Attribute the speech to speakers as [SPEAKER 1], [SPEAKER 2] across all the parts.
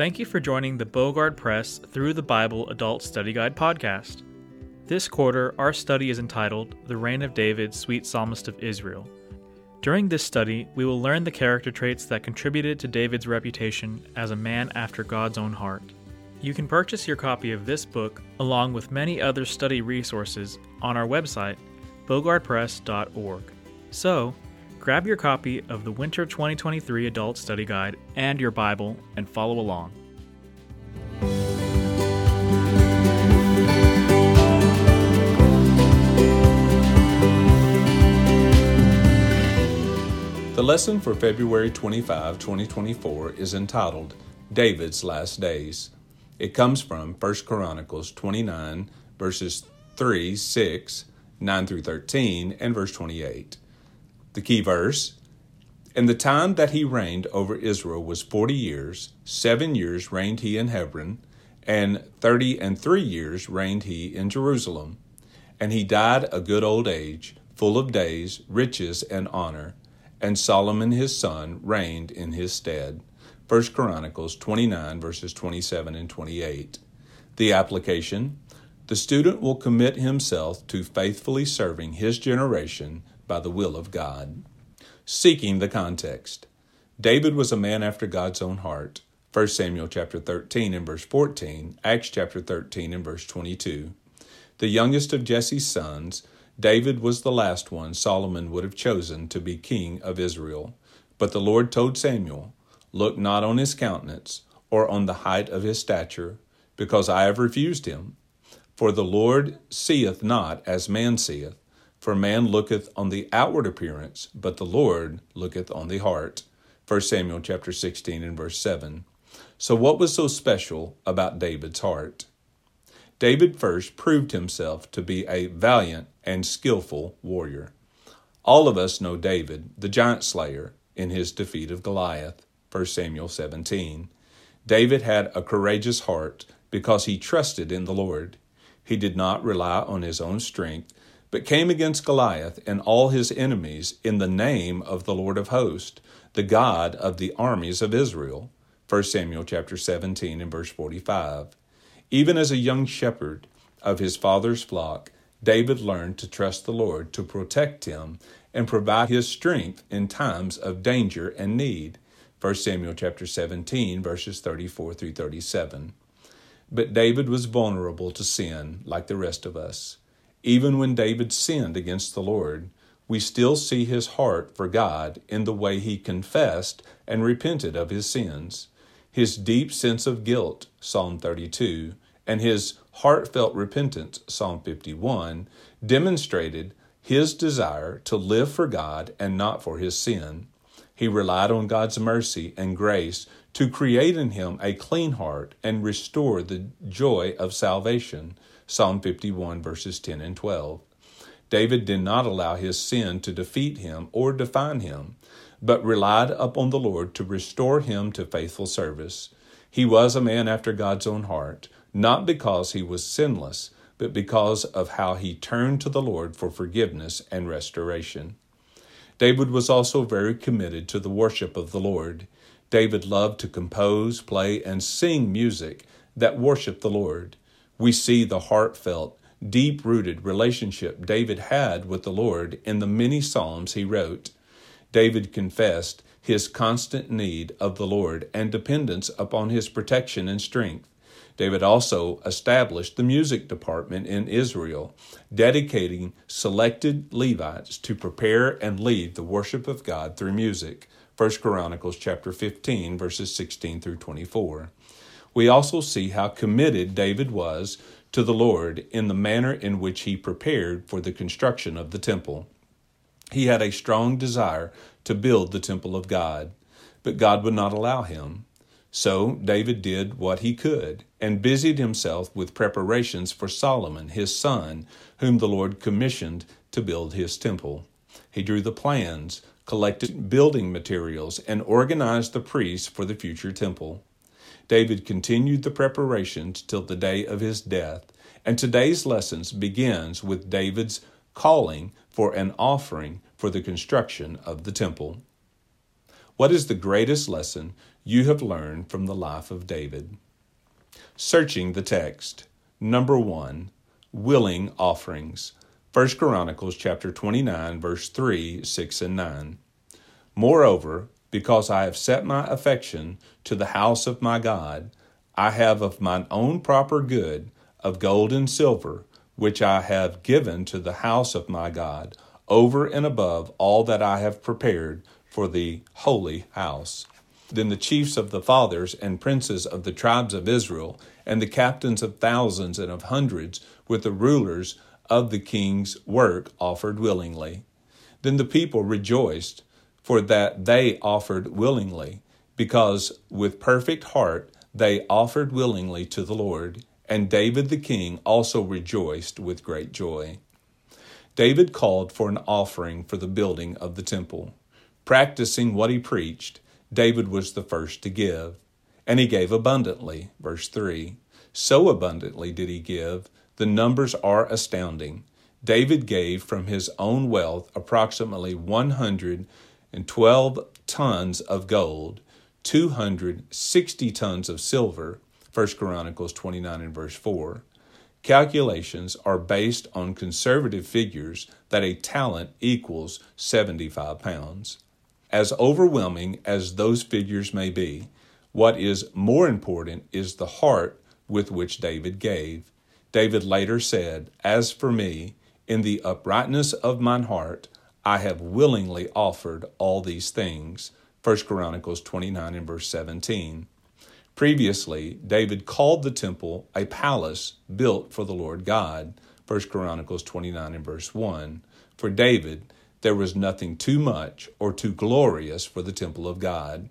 [SPEAKER 1] Thank you for joining the Bogard Press Through the Bible Adult Study Guide podcast. This quarter, our study is entitled The Reign of David, Sweet Psalmist of Israel. During this study, we will learn the character traits that contributed to David's reputation as a man after God's own heart. You can purchase your copy of this book, along with many other study resources, on our website, bogardpress.org. So, grab your copy of the Winter 2023 Adult Study Guide and your Bible and follow along.
[SPEAKER 2] The lesson for February 25, 2024 is entitled David's Last Days. It comes from 1 Chronicles 29, verses 3, 6, 9 through 13, and verse 28. The key verse In the time that he reigned over Israel was forty years, seven years reigned he in Hebron, and thirty and three years reigned he in Jerusalem. And he died a good old age, full of days, riches, and honor and Solomon his son reigned in his stead. 1 Chronicles 29, verses 27 and 28. The application The student will commit himself to faithfully serving his generation by the will of God. Seeking the context. David was a man after God's own heart. 1 Samuel chapter 13 and verse 14, Acts chapter 13 and verse 22. The youngest of Jesse's sons, David was the last one Samuel would have chosen to be king of Israel. But the Lord told Samuel, Look not on his countenance, or on the height of his stature, because I have refused him. For the Lord seeth not as man seeth, for man looketh on the outward appearance, but the Lord looketh on the heart. 1 Samuel chapter 16 and verse 7. So what was so special about David's heart? David first proved himself to be a valiant and skillful warrior. All of us know David, the giant slayer, in his defeat of Goliath, 1 Samuel 17. David had a courageous heart because he trusted in the Lord. He did not rely on his own strength, but came against Goliath and all his enemies in the name of the Lord of hosts, the God of the armies of Israel. 1 Samuel chapter 17 and verse 45. Even as a young shepherd of his father's flock, David learned to trust the Lord to protect him and provide his strength in times of danger and need. 1 Samuel chapter 17 verses 34 through 37. But David was vulnerable to sin like the rest of us. Even when David sinned against the Lord, we still see his heart for God in the way he confessed and repented of his sins. His deep sense of guilt, Psalm 32, and his heartfelt repentance, Psalm 51, demonstrated his desire to live for God and not for his sin. He relied on God's mercy and grace to create in him a clean heart and restore the joy of salvation, Psalm 51, verses 10 and 12. David did not allow his sin to defeat him or define him, but relied upon the Lord to restore him to faithful service. He was a man after God's own heart, not because he was sinless, but because of how he turned to the Lord for forgiveness and restoration. David was also very committed to the worship of the Lord. David loved to compose, play, and sing music that worshiped the Lord. We see the heartfelt, deep rooted relationship David had with the Lord in the many Psalms he wrote. David confessed his constant need of the Lord and dependence upon his protection and strength. David also established the music department in Israel, dedicating selected Levites to prepare and lead the worship of God through music. 1 Chronicles chapter 15 verses 16 through 24. We also see how committed David was to the Lord in the manner in which he prepared for the construction of the temple. He had a strong desire to build the temple of God, but God would not allow him. So David did what he could and busied himself with preparations for Solomon, his son, whom the Lord commissioned to build his temple. He drew the plans, collected building materials, and organized the priests for the future temple. David continued the preparations till the day of his death, and today's lessons begins with David's calling for an offering for the construction of the temple. What is the greatest lesson you have learned from the life of David? Searching the text. Number 1. Willing offerings. 1 Chronicles chapter 29 verse 3, 6 and 9. Moreover, because I have set my affection to the house of my God, I have of mine own proper good of gold and silver, which I have given to the house of my God, over and above all that I have prepared for the holy house. Then the chiefs of the fathers and princes of the tribes of Israel, and the captains of thousands and of hundreds, with the rulers of the king's work, offered willingly. Then the people rejoiced, for that they offered willingly, because with perfect heart they offered willingly to the Lord. And David the king also rejoiced with great joy. David called for an offering for the building of the temple. Practicing what he preached, David was the first to give. And he gave abundantly. Verse 3. So abundantly did he give, the numbers are astounding. David gave from his own wealth approximately 112 tons of gold, 260 tons of silver, 1 Chronicles 29 and verse 4. Calculations are based on conservative figures that a talent equals 75 pounds. As overwhelming as those figures may be, what is more important is the heart with which David gave. David later said, As for me, in the uprightness of mine heart, I have willingly offered all these things. 1 Chronicles 29 and verse 17. Previously, David called the temple a palace built for the Lord God. 1 Chronicles 29 and verse 1. For David, there was nothing too much or too glorious for the temple of God.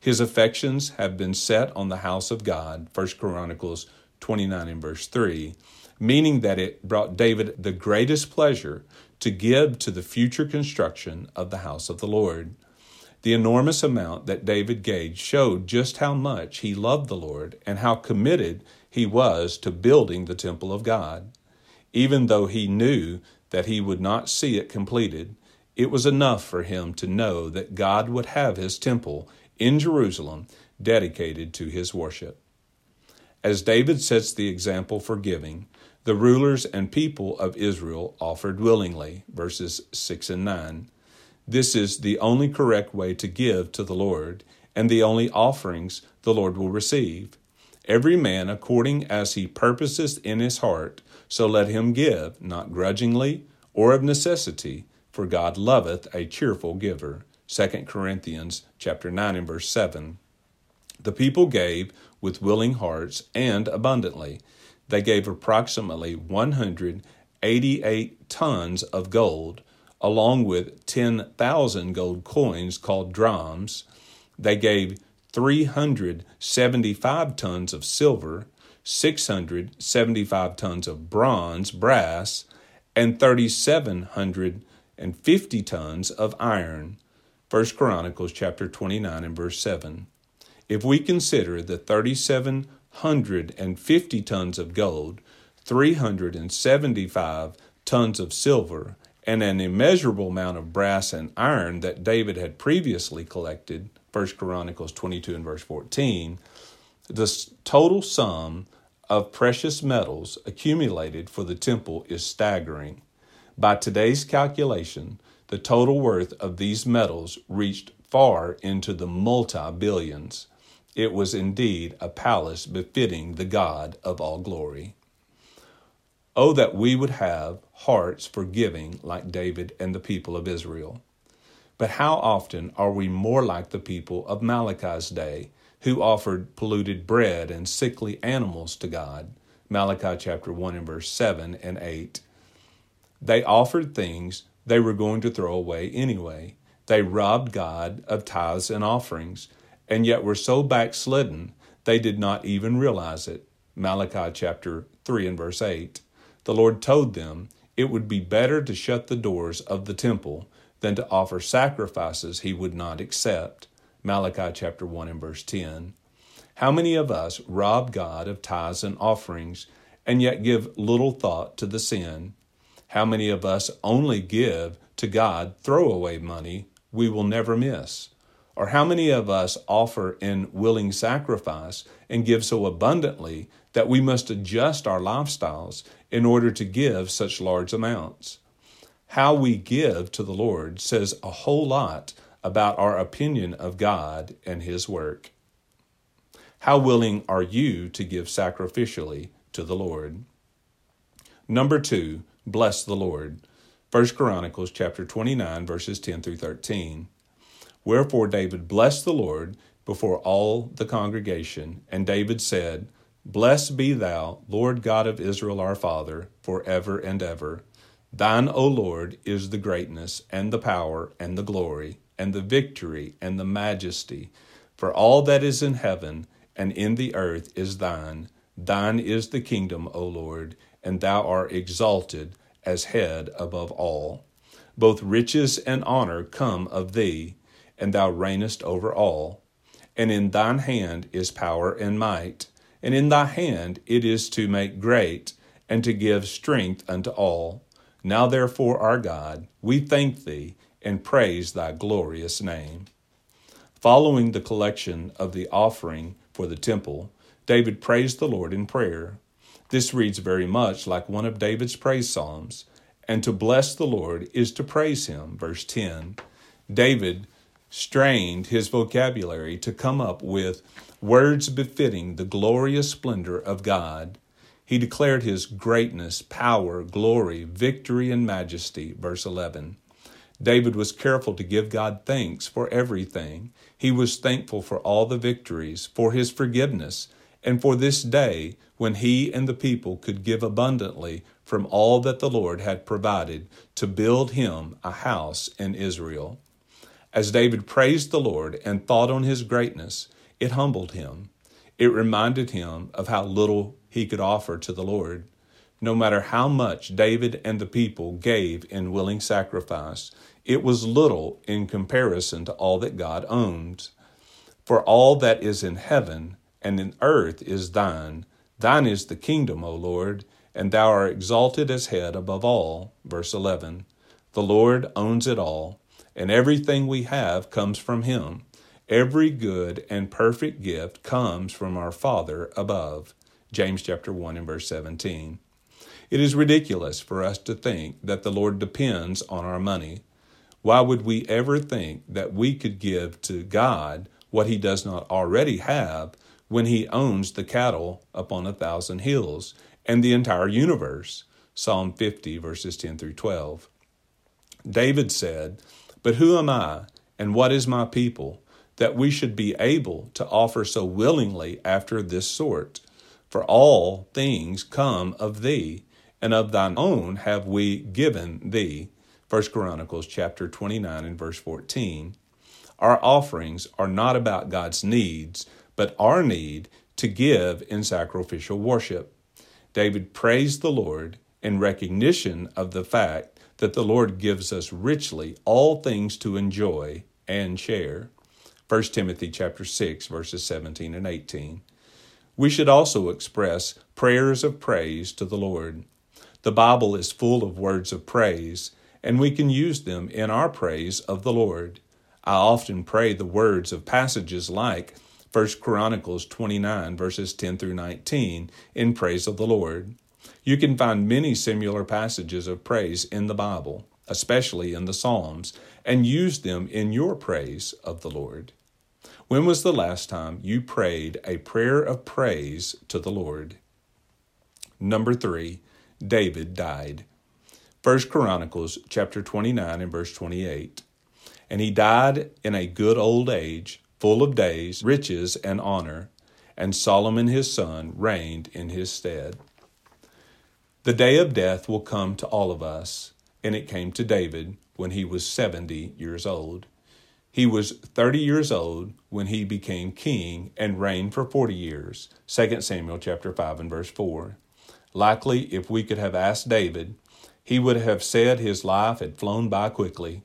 [SPEAKER 2] His affections have been set on the house of God. 1 Chronicles 29 and verse 3, meaning that it brought David the greatest pleasure to give to the future construction of the house of the Lord. The enormous amount that David gave showed just how much he loved the Lord and how committed he was to building the temple of God. Even though he knew that he would not see it completed, it was enough for him to know that God would have his temple in Jerusalem dedicated to his worship. As David sets the example for giving, the rulers and people of Israel offered willingly, verses 6 and 9. This is the only correct way to give to the Lord, and the only offerings the Lord will receive. Every man according as he purposeth in his heart, so let him give, not grudgingly or of necessity, for God loveth a cheerful giver. 2 Corinthians chapter 9 and verse 7. The people gave with willing hearts and abundantly. They gave approximately 188 tons of gold, along with 10,000 gold coins called drams. They gave 375 tons of silver, 675 tons of bronze, brass, and 3,750 tons of iron. 1 Chronicles chapter 29 and verse 7. If we consider the 3,750 tons of gold, 375 tons of silver, and an immeasurable amount of brass and iron that David had previously collected, 1 Chronicles 22 and verse 14, the total sum of precious metals accumulated for the temple is staggering. By today's calculation, the total worth of these metals reached far into the multi billions. It was indeed a palace befitting the God of all glory. Oh, that we would have hearts for giving like David and the people of Israel. But how often are we more like the people of Malachi's day, who offered polluted bread and sickly animals to God? Malachi chapter 1 and verse 7 and 8. They offered things they were going to throw away anyway. They robbed God of tithes and offerings, and yet were so backslidden they did not even realize it. Malachi chapter 3 and verse 8 the Lord told them it would be better to shut the doors of the temple than to offer sacrifices he would not accept. Malachi chapter 1 and verse 10. How many of us rob God of tithes and offerings and yet give little thought to the sin? How many of us only give to God throwaway money we will never miss? Or how many of us offer in willing sacrifice and give so abundantly that we must adjust our lifestyles in order to give such large amounts? How we give to the Lord says a whole lot about our opinion of God and His work. How willing are you to give sacrificially to the Lord? Number two, bless the Lord. 1 Chronicles chapter 29 verses 10 through 13. Wherefore David blessed the Lord before all the congregation, and David said, Blessed be thou, Lord God of Israel our Father, for ever and ever. Thine, O Lord, is the greatness, and the power, and the glory, and the victory, and the majesty. For all that is in heaven and in the earth is thine. Thine is the kingdom, O Lord, and thou art exalted as head above all. Both riches and honor come of thee and thou reignest over all. And in thine hand is power and might, and in thy hand it is to make great, and to give strength unto all. Now therefore, our God, we thank thee, and praise thy glorious name. Following the collection of the offering for the temple, David praised the Lord in prayer. This reads very much like one of David's praise psalms. And to bless the Lord is to praise him. Verse 10. David strained his vocabulary to come up with words befitting the glorious splendor of God. He declared his greatness, power, glory, victory, and majesty. Verse 11. David was careful to give God thanks for everything. He was thankful for all the victories, for his forgiveness, and for this day when he and the people could give abundantly from all that the Lord had provided to build him a house in Israel. As David praised the Lord and thought on his greatness, it humbled him. It reminded him of how little he could offer to the Lord. No matter how much David and the people gave in willing sacrifice, it was little in comparison to all that God owns. For all that is in heaven and in earth is thine. Thine is the kingdom, O Lord, and thou art exalted as head above all. Verse 11. The Lord owns it all and everything we have comes from Him. Every good and perfect gift comes from our Father above. James chapter 1 and verse 17. It is ridiculous for us to think that the Lord depends on our money. Why would we ever think that we could give to God what He does not already have when He owns the cattle upon a thousand hills and the entire universe? Psalm 50, verses 10 through 12. David said, but who am I, and what is my people, that we should be able to offer so willingly after this sort? For all things come of thee, and of thine own have we given thee. 1 Chronicles chapter 29 and verse 14. Our offerings are not about God's needs, but our need to give in sacrificial worship. David praised the Lord in recognition of the fact that the Lord gives us richly all things to enjoy and share. 1 Timothy chapter 6 verses 17 and 18. We should also express prayers of praise to the Lord. The Bible is full of words of praise, and we can use them in our praise of the Lord. I often pray the words of passages like 1 Chronicles 29 verses 10 through 19 in praise of the Lord. You can find many similar passages of praise in the Bible, especially in the Psalms, and use them in your praise of the Lord. When was the last time you prayed a prayer of praise to the Lord? Number 3, David died. 1 Chronicles chapter 29 and verse 28. And he died in a good old age, full of days, riches, and honor, and Solomon his son reigned in his stead. The day of death will come to all of us, and it came to David when he was 70 years old. He was 30 years old when he became king and reigned for 40 years. 2 Samuel chapter 5 and verse 4. Likely if we could have asked David, he would have said his life had flown by quickly.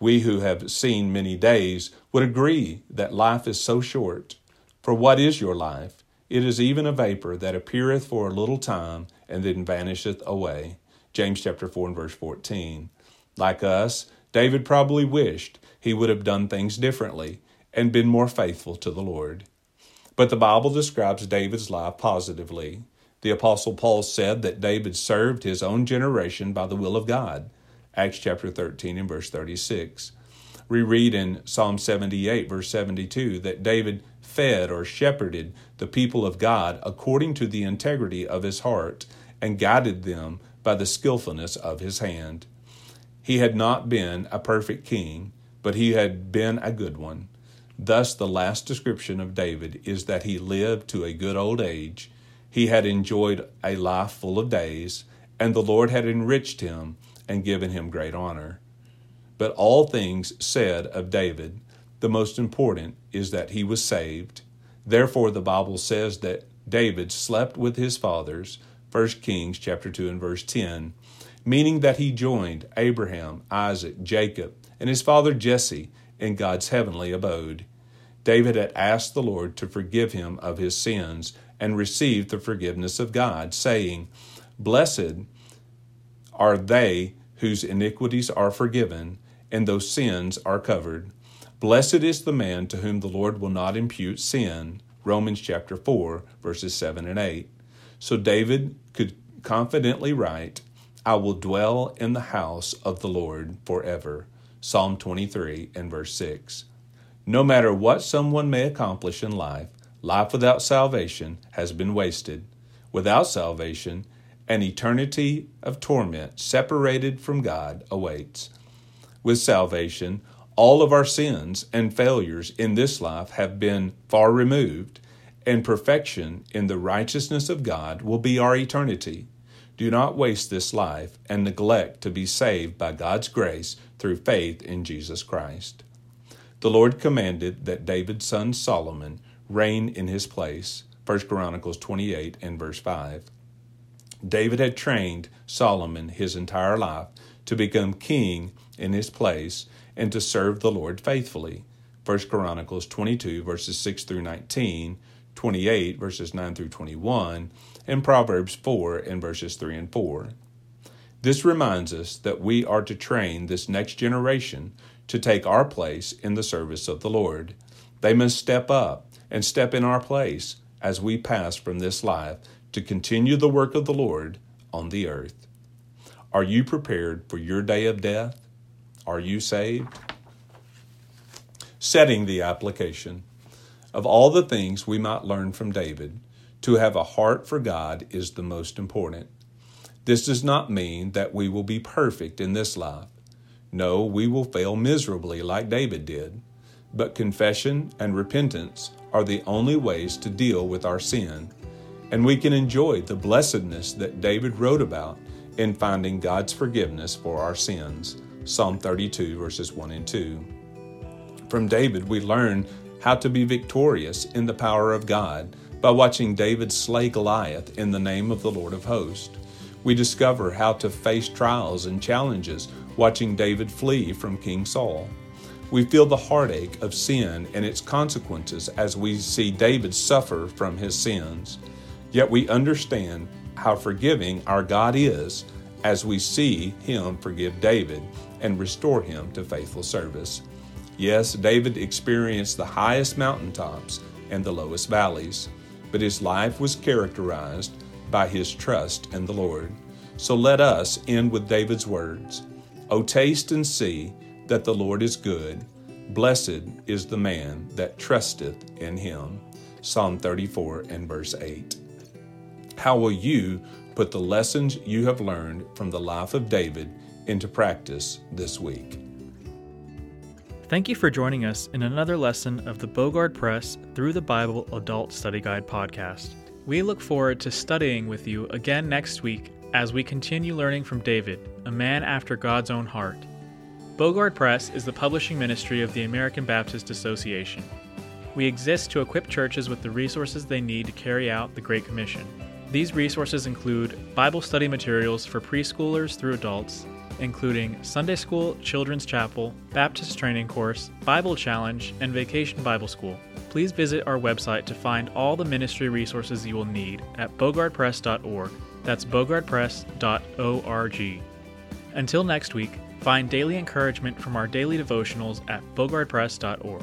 [SPEAKER 2] We who have seen many days would agree that life is so short. For what is your life? It is even a vapor that appeareth for a little time and then vanisheth away. James chapter 4 and verse 14. Like us, David probably wished he would have done things differently and been more faithful to the Lord. But the Bible describes David's life positively. The Apostle Paul said that David served his own generation by the will of God. Acts chapter 13 and verse 36. We read in Psalm 78, verse 72, that David fed or shepherded the people of God according to the integrity of his heart and guided them by the skillfulness of his hand. He had not been a perfect king, but he had been a good one. Thus, the last description of David is that he lived to a good old age. He had enjoyed a life full of days, and the Lord had enriched him and given him great honor. But all things said of David, the most important is that he was saved. Therefore, the Bible says that David slept with his fathers, 1 Kings chapter 2 and verse 10, meaning that he joined Abraham, Isaac, Jacob, and his father Jesse in God's heavenly abode. David had asked the Lord to forgive him of his sins and received the forgiveness of God, saying, Blessed are they whose iniquities are forgiven and those sins are covered. Blessed is the man to whom the Lord will not impute sin. Romans chapter 4, verses 7 and 8. So David could confidently write, I will dwell in the house of the Lord forever. Psalm 23 and verse 6. No matter what someone may accomplish in life, life without salvation has been wasted. Without salvation, an eternity of torment separated from God awaits. With salvation, all of our sins and failures in this life have been far removed, and perfection in the righteousness of God will be our eternity. Do not waste this life and neglect to be saved by God's grace through faith in Jesus Christ. The Lord commanded that David's son Solomon reign in his place. 1 Chronicles 28 and verse 5. David had trained Solomon his entire life to become king in his place and to serve the Lord faithfully. 1 Chronicles 22 verses 6 through 19, 28 verses 9 through 21, and Proverbs 4 and verses 3 and 4. This reminds us that we are to train this next generation to take our place in the service of the Lord. They must step up and step in our place as we pass from this life to continue the work of the Lord on the earth. Are you prepared for your day of death? Are you saved? Setting the application. Of all the things we might learn from David, to have a heart for God is the most important. This does not mean that we will be perfect in this life. No, we will fail miserably like David did. But confession and repentance are the only ways to deal with our sin and we can enjoy the blessedness that David wrote about in finding God's forgiveness for our sins. Psalm 32, verses 1 and 2. From David, we learn how to be victorious in the power of God by watching David slay Goliath in the name of the Lord of hosts. We discover how to face trials and challenges watching David flee from King Saul. We feel the heartache of sin and its consequences as we see David suffer from his sins. Yet we understand how forgiving our God is as we see Him forgive David and restore him to faithful service. Yes, David experienced the highest mountaintops and the lowest valleys, but his life was characterized by his trust in the Lord. So let us end with David's words O taste and see that the Lord is good. Blessed is the man that trusteth in him. Psalm 34 and verse 8. How will you put the lessons you have learned from the life of David into practice this week?
[SPEAKER 1] Thank you for joining us in another lesson of the Bogard Press Through the Bible Adult Study Guide podcast. We look forward to studying with you again next week as we continue learning from David, a man after God's own heart. Bogard Press is the publishing ministry of the American Baptist Association. We exist to equip churches with the resources they need to carry out the Great Commission. These resources include Bible study materials for preschoolers through adults, including Sunday School, Children's Chapel, Baptist Training Course, Bible Challenge, and Vacation Bible School. Please visit our website to find all the ministry resources you will need at bogardpress.org. That's bogardpress.org. Until next week, find daily encouragement from our daily devotionals at bogardpress.org.